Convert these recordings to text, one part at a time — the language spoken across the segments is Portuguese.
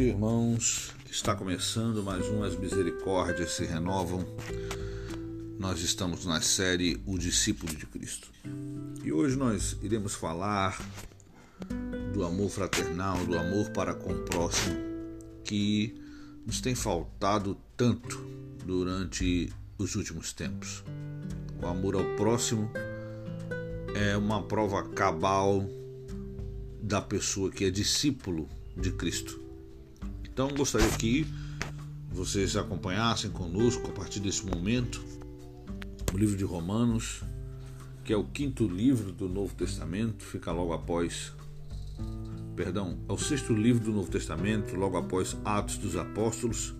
dia, irmãos. Está começando mais um As Misericórdias se Renovam. Nós estamos na série O Discípulo de Cristo. E hoje nós iremos falar do amor fraternal, do amor para com o próximo, que nos tem faltado tanto durante os últimos tempos. O amor ao próximo é uma prova cabal da pessoa que é discípulo de Cristo. Então gostaria que vocês acompanhassem conosco a partir desse momento o livro de Romanos, que é o quinto livro do Novo Testamento, fica logo após, perdão, é o sexto livro do Novo Testamento, logo após Atos dos Apóstolos,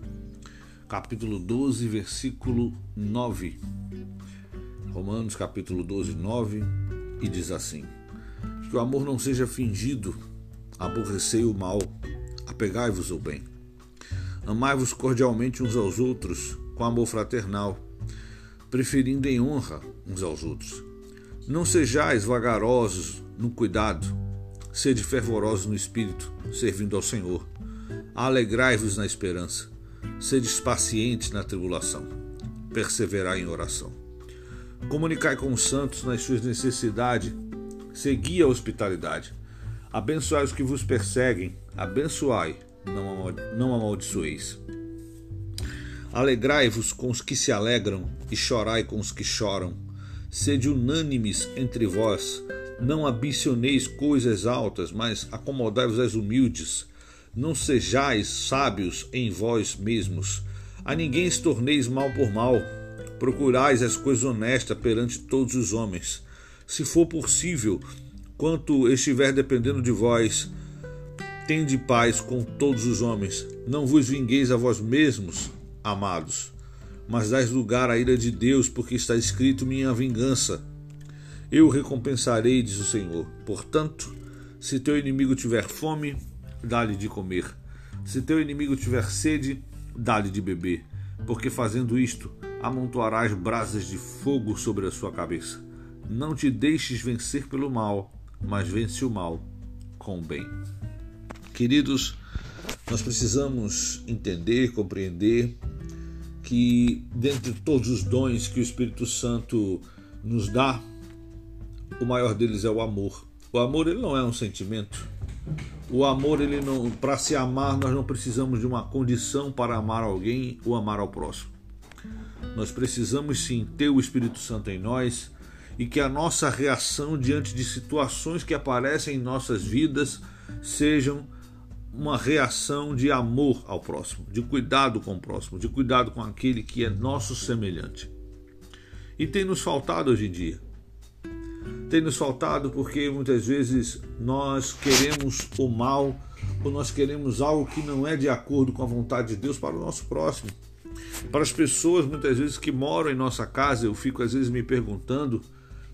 capítulo 12, versículo 9. Romanos capítulo 12, 9, e diz assim: Que o amor não seja fingido, aborrecei o mal, apegai-vos ao bem. Amai-vos cordialmente uns aos outros, com amor fraternal, preferindo em honra uns aos outros. Não sejais vagarosos no cuidado, sede fervorosos no espírito, servindo ao Senhor. Alegrai-vos na esperança, sedes pacientes na tribulação, perseverai em oração. Comunicai com os santos nas suas necessidades, segui a hospitalidade. Abençoai os que vos perseguem, abençoai, não amaldiçoeis. Alegrai-vos com os que se alegram e chorai com os que choram. Sede unânimes entre vós, não ambicioneis coisas altas, mas acomodai-vos às humildes. Não sejais sábios em vós mesmos. A ninguém se torneis mal por mal. Procurais as coisas honestas perante todos os homens. Se for possível, quanto estiver dependendo de vós, tende paz com todos os homens. Não vos vingueis a vós mesmos, amados, mas dais lugar à ira de Deus, porque está escrito: Minha vingança. Eu recompensarei, diz o Senhor. Portanto, se teu inimigo tiver fome, dá-lhe de comer. Se teu inimigo tiver sede, dá-lhe de beber, porque fazendo isto, amontoarás brasas de fogo sobre a sua cabeça. Não te deixes vencer pelo mal, mas vence o mal com o bem. Queridos, nós precisamos entender, compreender que dentre todos os dons que o Espírito Santo nos dá, o maior deles é o amor. O amor ele não é um sentimento. O amor ele não, para se amar nós não precisamos de uma condição para amar alguém ou amar ao próximo. Nós precisamos sim ter o Espírito Santo em nós e que a nossa reação diante de situações que aparecem em nossas vidas sejam uma reação de amor ao próximo, de cuidado com o próximo, de cuidado com aquele que é nosso semelhante. E tem nos faltado hoje em dia. Tem nos faltado porque muitas vezes nós queremos o mal ou nós queremos algo que não é de acordo com a vontade de Deus para o nosso próximo. Para as pessoas muitas vezes que moram em nossa casa, eu fico às vezes me perguntando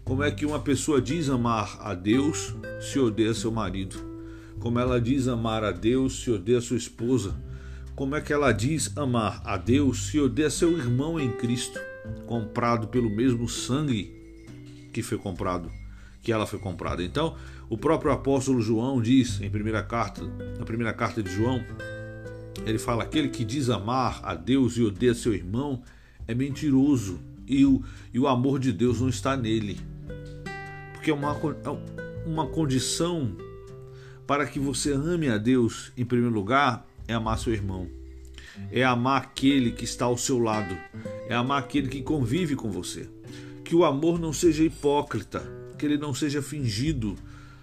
como é que uma pessoa diz amar a Deus se odeia seu marido? Como ela diz amar a Deus se odeia sua esposa? Como é que ela diz amar a Deus se odeia seu irmão em Cristo, comprado pelo mesmo sangue que foi comprado, que ela foi comprada? Então, o próprio apóstolo João diz em primeira carta, na primeira carta de João, ele fala: aquele que diz amar a Deus e odeia seu irmão é mentiroso e o, e o amor de Deus não está nele porque é uma, é uma condição para que você ame a Deus, em primeiro lugar, é amar seu irmão, é amar aquele que está ao seu lado, é amar aquele que convive com você. Que o amor não seja hipócrita, que ele não seja fingido.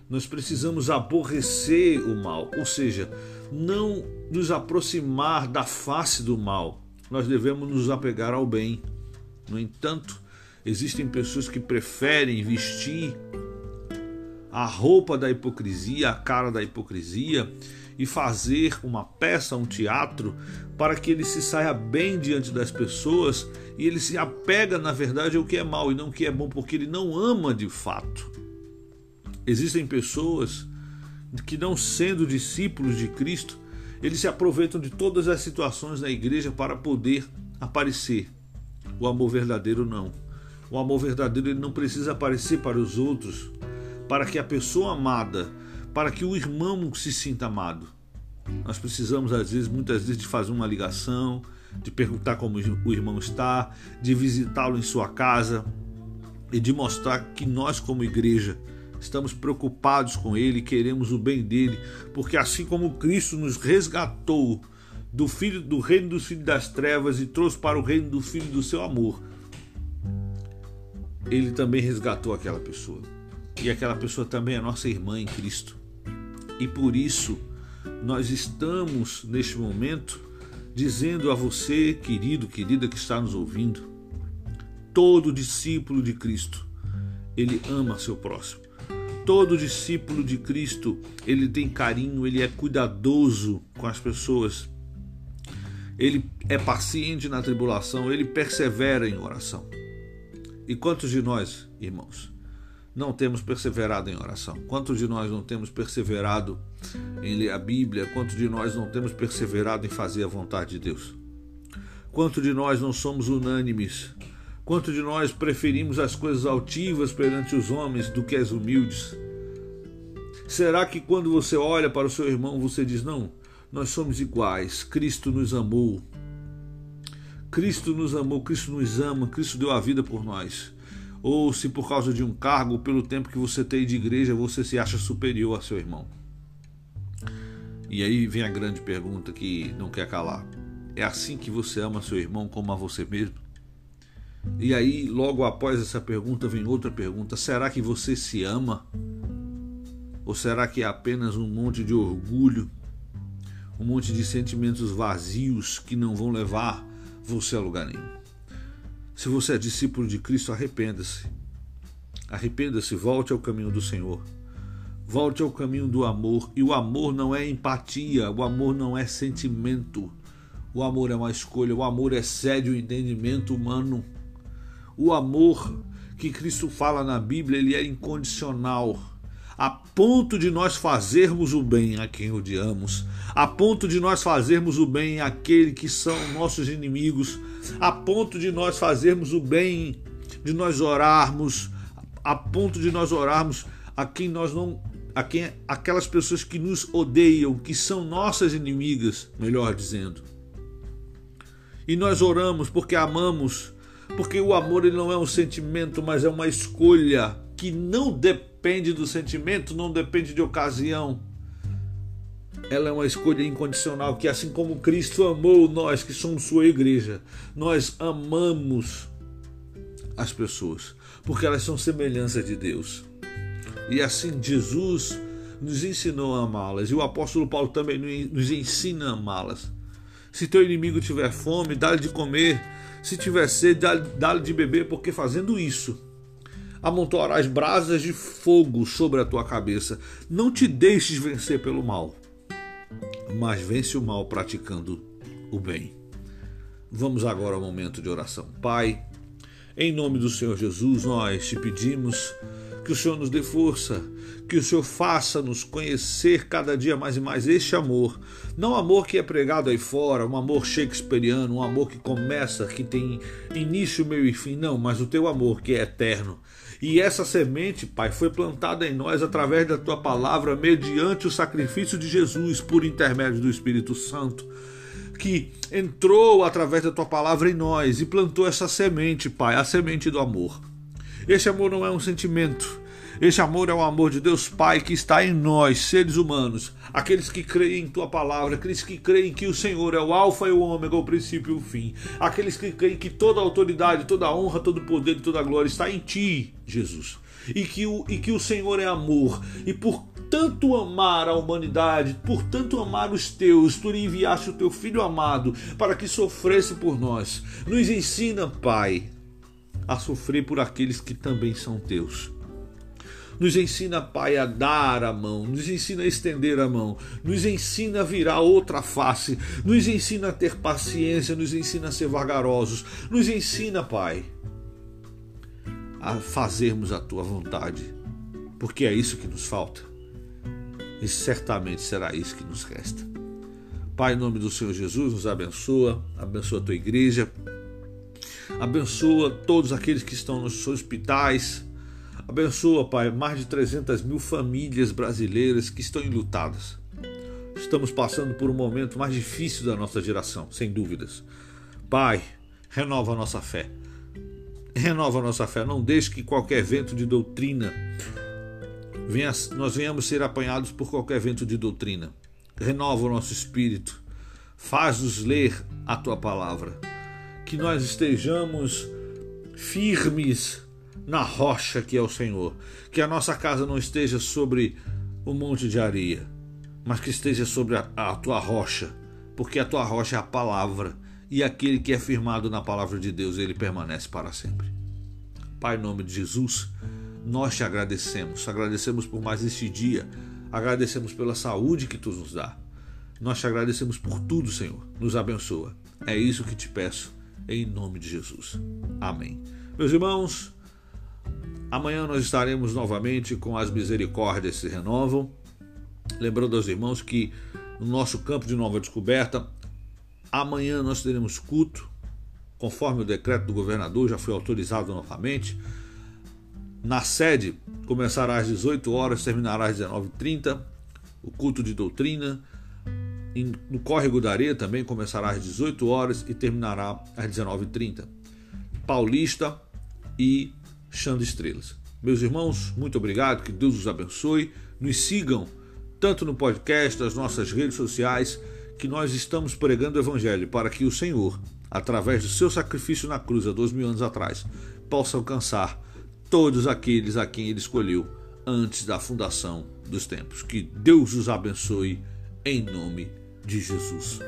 Nós precisamos aborrecer o mal, ou seja, não nos aproximar da face do mal. Nós devemos nos apegar ao bem. No entanto, Existem pessoas que preferem vestir a roupa da hipocrisia, a cara da hipocrisia e fazer uma peça, um teatro, para que ele se saia bem diante das pessoas e ele se apega, na verdade, ao que é mal e não ao que é bom, porque ele não ama de fato. Existem pessoas que, não sendo discípulos de Cristo, eles se aproveitam de todas as situações na igreja para poder aparecer. O amor verdadeiro não. O amor verdadeiro ele não precisa aparecer para os outros, para que a pessoa amada, para que o irmão se sinta amado. Nós precisamos, às vezes, muitas vezes, de fazer uma ligação, de perguntar como o irmão está, de visitá-lo em sua casa e de mostrar que nós, como igreja, estamos preocupados com ele, queremos o bem dele, porque assim como Cristo nos resgatou do filho do reino dos filhos das trevas e trouxe para o reino do filho do seu amor, ele também resgatou aquela pessoa. E aquela pessoa também é nossa irmã em Cristo. E por isso nós estamos neste momento dizendo a você, querido, querida que está nos ouvindo, todo discípulo de Cristo, ele ama seu próximo. Todo discípulo de Cristo, ele tem carinho, ele é cuidadoso com as pessoas. Ele é paciente na tribulação, ele persevera em oração. E quantos de nós, irmãos, não temos perseverado em oração? Quantos de nós não temos perseverado em ler a Bíblia? Quantos de nós não temos perseverado em fazer a vontade de Deus? Quantos de nós não somos unânimes? Quantos de nós preferimos as coisas altivas perante os homens do que as humildes? Será que quando você olha para o seu irmão você diz: Não, nós somos iguais, Cristo nos amou. Cristo nos amou, Cristo nos ama, Cristo deu a vida por nós ou se por causa de um cargo, pelo tempo que você tem de igreja, você se acha superior a seu irmão. E aí vem a grande pergunta que não quer calar: é assim que você ama seu irmão como a você mesmo? E aí, logo após essa pergunta, vem outra pergunta: será que você se ama? Ou será que é apenas um monte de orgulho, um monte de sentimentos vazios que não vão levar você a lugar nenhum? Se você é discípulo de Cristo, arrependa-se. Arrependa-se, volte ao caminho do Senhor. Volte ao caminho do amor. E o amor não é empatia, o amor não é sentimento. O amor é uma escolha, o amor excede o entendimento humano. O amor que Cristo fala na Bíblia, ele é incondicional a ponto de nós fazermos o bem a quem odiamos, a ponto de nós fazermos o bem àquele que são nossos inimigos, a ponto de nós fazermos o bem, de nós orarmos, a ponto de nós orarmos a quem nós não a quem aquelas pessoas que nos odeiam, que são nossas inimigas, melhor dizendo. E nós oramos porque amamos, porque o amor ele não é um sentimento, mas é uma escolha que não depende do sentimento, não depende de ocasião. Ela é uma escolha incondicional que, assim como Cristo amou nós que somos sua igreja, nós amamos as pessoas, porque elas são semelhança de Deus. E assim Jesus nos ensinou a amá-las, e o apóstolo Paulo também nos ensina a amá-las. Se teu inimigo tiver fome, dá-lhe de comer. Se tiver sede, dá-lhe de beber, porque fazendo isso, amontoarás brasas de fogo sobre a tua cabeça. Não te deixes vencer pelo mal, mas vence o mal praticando o bem. Vamos agora ao momento de oração. Pai, em nome do Senhor Jesus, nós te pedimos que o Senhor nos dê força, que o Senhor faça-nos conhecer cada dia mais e mais este amor. Não amor que é pregado aí fora, um amor shakespeariano, um amor que começa, que tem início, meio e fim, não, mas o teu amor que é eterno. E essa semente, Pai, foi plantada em nós através da tua palavra, mediante o sacrifício de Jesus por intermédio do Espírito Santo que entrou através da tua palavra em nós e plantou essa semente, Pai, a semente do amor. Esse amor não é um sentimento. Esse amor é o amor de Deus Pai que está em nós, seres humanos, aqueles que creem em tua palavra, aqueles que creem que o Senhor é o Alfa e o Ômega, o princípio e o fim, aqueles que creem que toda autoridade, toda honra, todo poder e toda glória está em ti, Jesus. E que, o, e que o Senhor é amor, e por tanto amar a humanidade, por tanto amar os teus, tu enviaste o teu filho amado para que sofresse por nós. Nos ensina, Pai, a sofrer por aqueles que também são teus. Nos ensina, Pai, a dar a mão, nos ensina a estender a mão, nos ensina a virar outra face, nos ensina a ter paciência, nos ensina a ser vagarosos, nos ensina, Pai, a fazermos a tua vontade, porque é isso que nos falta. E certamente será isso que nos resta. Pai, em nome do Senhor Jesus, nos abençoa, abençoa a tua igreja, Abençoa todos aqueles que estão nos hospitais. Abençoa, Pai, mais de 300 mil famílias brasileiras que estão enlutadas. Estamos passando por um momento mais difícil da nossa geração, sem dúvidas. Pai, renova a nossa fé. Renova a nossa fé. Não deixe que qualquer vento de doutrina venha, nós venhamos ser apanhados por qualquer vento de doutrina. Renova o nosso espírito. Faz-nos ler a tua palavra. Que nós estejamos firmes na rocha que é o Senhor. Que a nossa casa não esteja sobre o monte de areia, mas que esteja sobre a, a tua rocha, porque a tua rocha é a palavra, e aquele que é firmado na palavra de Deus, ele permanece para sempre. Pai, em nome de Jesus, nós te agradecemos, agradecemos por mais este dia, agradecemos pela saúde que tu nos dá. Nós te agradecemos por tudo, Senhor. Nos abençoa. É isso que te peço, em nome de Jesus. Amém. Meus irmãos, amanhã nós estaremos novamente com as misericórdias se renovam. Lembrando aos irmãos que no nosso campo de nova descoberta, amanhã nós teremos culto, conforme o decreto do governador já foi autorizado novamente. Na sede começará às 18 horas, terminará às 19h30, o culto de doutrina. No Córrego da Areia também começará às 18 horas e terminará às 19h30. Paulista e Chão de Estrelas. Meus irmãos, muito obrigado, que Deus os abençoe. Nos sigam tanto no podcast, nas nossas redes sociais, que nós estamos pregando o Evangelho para que o Senhor, através do seu sacrifício na cruz há dois mil anos atrás, possa alcançar todos aqueles a quem Ele escolheu antes da fundação dos tempos. Que Deus os abençoe em nome de Jesus.